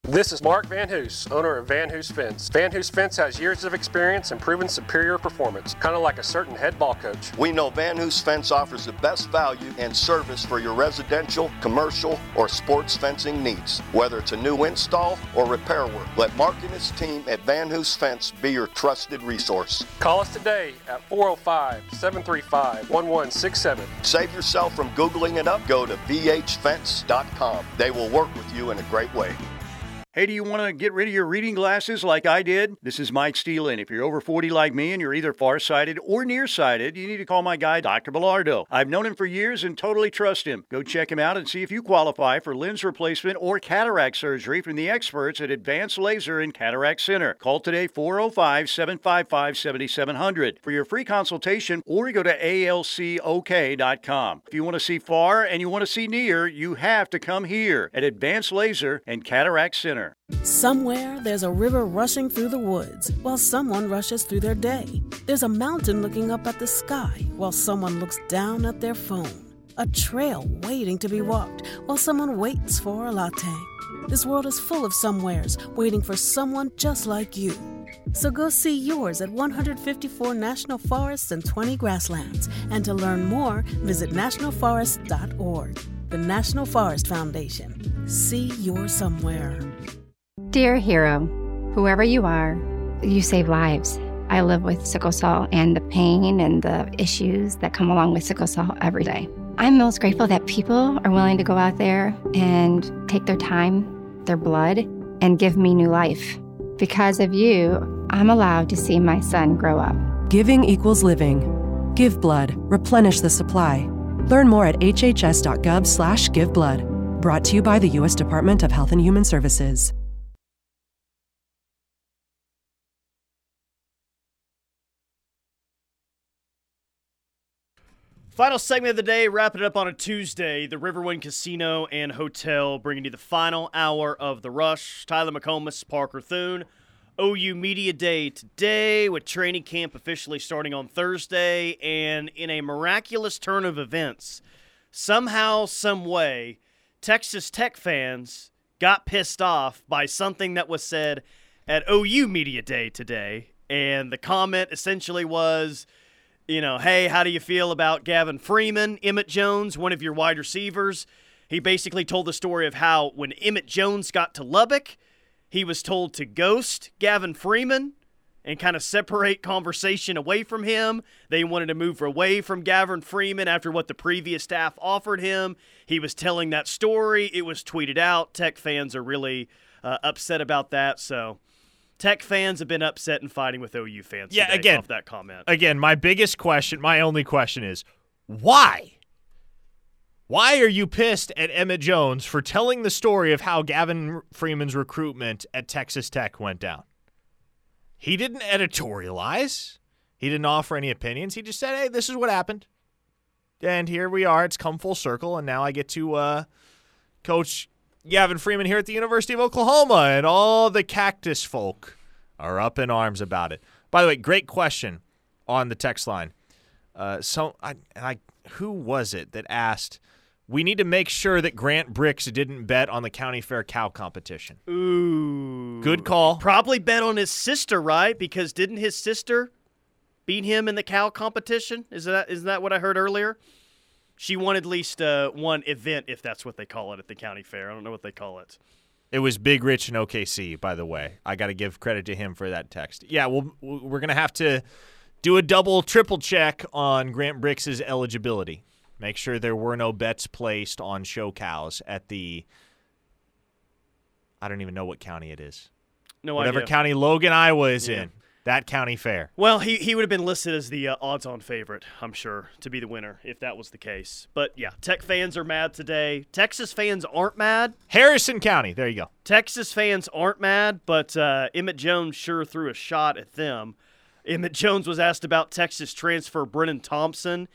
This is Mark Van Hoos, owner of Van Hoos Fence. Van Hoos Fence has years of experience and proven superior performance, kind of like a certain head ball coach. We know Van Hoos Fence offers the best value and service for your residential, commercial, or sports fencing needs. Whether it's a new install or repair work, let Mark and his team at Van Hoos Fence be your trusted resource. Call us today at 405 735 1167. Save yourself from Googling it up. Go to vhfence.com. They will work with you in a great way. Hey, do you want to get rid of your reading glasses like I did? This is Mike Steele, and if you're over 40 like me and you're either farsighted or nearsighted, you need to call my guy, Dr. Bellardo. I've known him for years and totally trust him. Go check him out and see if you qualify for lens replacement or cataract surgery from the experts at Advanced Laser and Cataract Center. Call today 405 755 7700 for your free consultation or go to alcok.com. If you want to see far and you want to see near, you have to come here at Advanced Laser and Cataract Center. Somewhere there's a river rushing through the woods while someone rushes through their day. There's a mountain looking up at the sky while someone looks down at their phone. A trail waiting to be walked while someone waits for a latte. This world is full of somewheres waiting for someone just like you. So go see yours at 154 national forests and 20 grasslands. And to learn more, visit nationalforest.org. The National Forest Foundation. See your somewhere. Dear hero, whoever you are, you save lives. I live with sickle cell and the pain and the issues that come along with sickle cell every day. I'm most grateful that people are willing to go out there and take their time, their blood, and give me new life. Because of you, I'm allowed to see my son grow up. Giving equals living. Give blood. Replenish the supply. Learn more at hhs.gov/giveblood. Brought to you by the U.S. Department of Health and Human Services. Final segment of the day, wrapping it up on a Tuesday. The Riverwind Casino and Hotel bringing you the final hour of the rush. Tyler McComas, Parker Thune. OU Media Day today, with training camp officially starting on Thursday. And in a miraculous turn of events, somehow, some way, Texas Tech fans got pissed off by something that was said at OU Media Day today. And the comment essentially was, you know, hey, how do you feel about Gavin Freeman, Emmett Jones, one of your wide receivers? He basically told the story of how when Emmett Jones got to Lubbock, he was told to ghost Gavin Freeman and kind of separate conversation away from him. They wanted to move away from Gavin Freeman after what the previous staff offered him. He was telling that story. It was tweeted out. Tech fans are really uh, upset about that. So. Tech fans have been upset and fighting with OU fans. Yeah, again, off that comment. Again, my biggest question, my only question is, why? Why are you pissed at Emmett Jones for telling the story of how Gavin Freeman's recruitment at Texas Tech went down? He didn't editorialize. He didn't offer any opinions. He just said, "Hey, this is what happened." And here we are. It's come full circle and now I get to uh, coach Gavin Freeman here at the University of Oklahoma, and all the cactus folk are up in arms about it. By the way, great question on the text line. Uh, so, I, I, who was it that asked? We need to make sure that Grant Bricks didn't bet on the county fair cow competition. Ooh, good call. Probably bet on his sister, right? Because didn't his sister beat him in the cow competition? Is that isn't that what I heard earlier? She won at least uh, one event, if that's what they call it at the county fair. I don't know what they call it. It was Big Rich in OKC, by the way. I got to give credit to him for that text. Yeah, well, we're going to have to do a double, triple check on Grant Bricks' eligibility. Make sure there were no bets placed on show cows at the. I don't even know what county it is. No Whatever idea. county Logan, Iowa is Yeah. in. That county fair. Well, he, he would have been listed as the uh, odds on favorite, I'm sure, to be the winner if that was the case. But yeah, Tech fans are mad today. Texas fans aren't mad. Harrison County. There you go. Texas fans aren't mad, but uh, Emmett Jones sure threw a shot at them. Emmett Jones was asked about Texas transfer Brenen Thompson,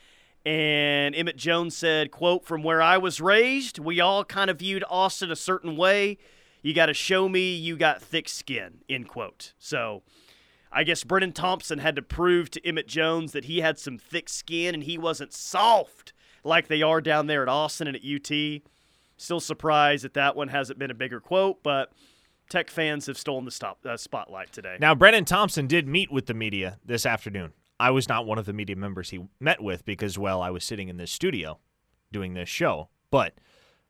and Emmett Jones said, quote, from where I was raised, we all kind of viewed Austin a certain way. You got to show me you got thick skin, end quote. So I guess Brenen Thompson had to prove to Emmett Jones that he had some thick skin and he wasn't soft like they are down there at Austin and at UT. Still surprised that that one hasn't been a bigger quote, but Tech fans have stolen the stop, uh, spotlight today. Now, Brenen Thompson did meet with the media this afternoon. I was not one of the media members he met with because, well, I was sitting in this studio doing this show. But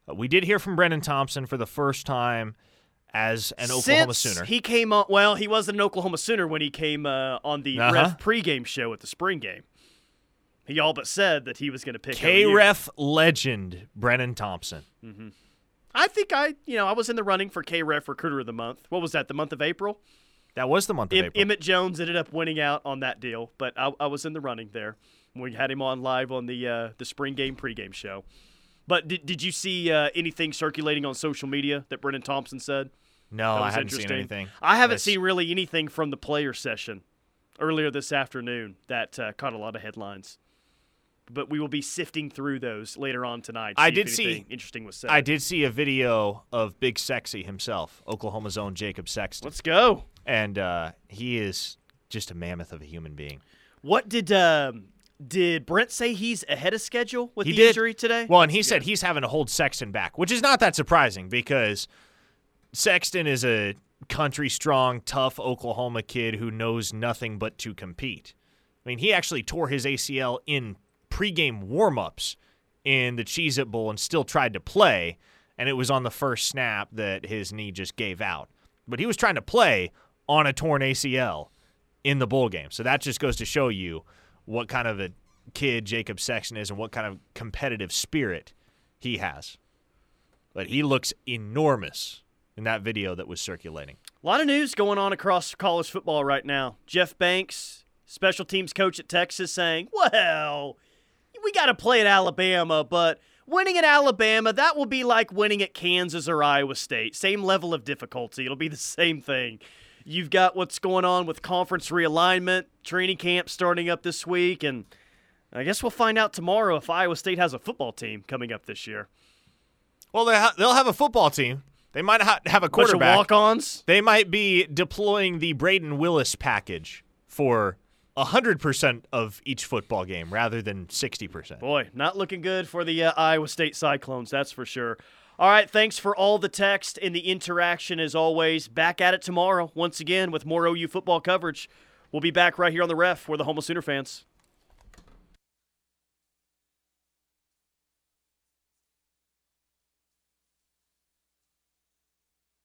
uh, we did hear from Brenen Thompson for the first time as an Oklahoma Since Sooner. He came on. Well, he wasn't an Oklahoma Sooner when he came uh, on the Uh-huh. ref pregame show at the spring game. He all but said that he was going to pick K OU. ref legend Brenen Thompson. Mhm. I think I, you know, I was in the running for K-Ref Recruiter of the Month. What was that? The month of April. That was the month of Em- April. Emmett Jones ended up winning out on that deal, but I, I was in the running there. We had him on live on the uh, the spring game pregame show. But did, did you see uh, anything circulating on social media that Brendan Thompson said? No, I hadn't seen anything. I haven't That's- seen really anything from the player session earlier this afternoon that uh, caught a lot of headlines. But we will be sifting through those later on tonight. I did see interesting was said. I did see a video of Big Sexy himself, Oklahoma's own Jacob Sexton. Let's go. And uh, he is just a mammoth of a human being. What did um, did Brent say? He's ahead of schedule with he the did. injury today. Well, and he said he's having to hold Sexton back, which is not that surprising because Sexton is a country strong, tough Oklahoma kid who knows nothing but to compete. I mean, he actually tore his ACL in pregame warmups in the Cheez It Bowl and still tried to play, and it was on the first snap that his knee just gave out. But he was trying to play on a torn ACL in the bowl game. So that just goes to show you what kind of a kid Jacob Sexton is and what kind of competitive spirit he has. But he looks enormous in that video that was circulating. A lot of news going on across college football right now. Jeff Banks, special teams coach at Texas, saying, "Well, we got to play at Alabama, but winning at Alabama that will be like winning at Kansas or Iowa State. Same level of difficulty. It'll be the same thing." You've got what's going on with conference realignment, training camp starting up this week, and I guess we'll find out tomorrow if Iowa State has a football team coming up this year. Well, they ha- they'll have a football team. They might ha- have a quarterback. walk-ons. They might be deploying the Braden Willis package for 100% of each football game rather than 60%. Boy, not looking good for the uh, Iowa State Cyclones, that's for sure. All right, thanks for all the text and the interaction as always. Back at it tomorrow, once again, with more OU football coverage. We'll be back right here on the ref. We're the Homo Sooner fans.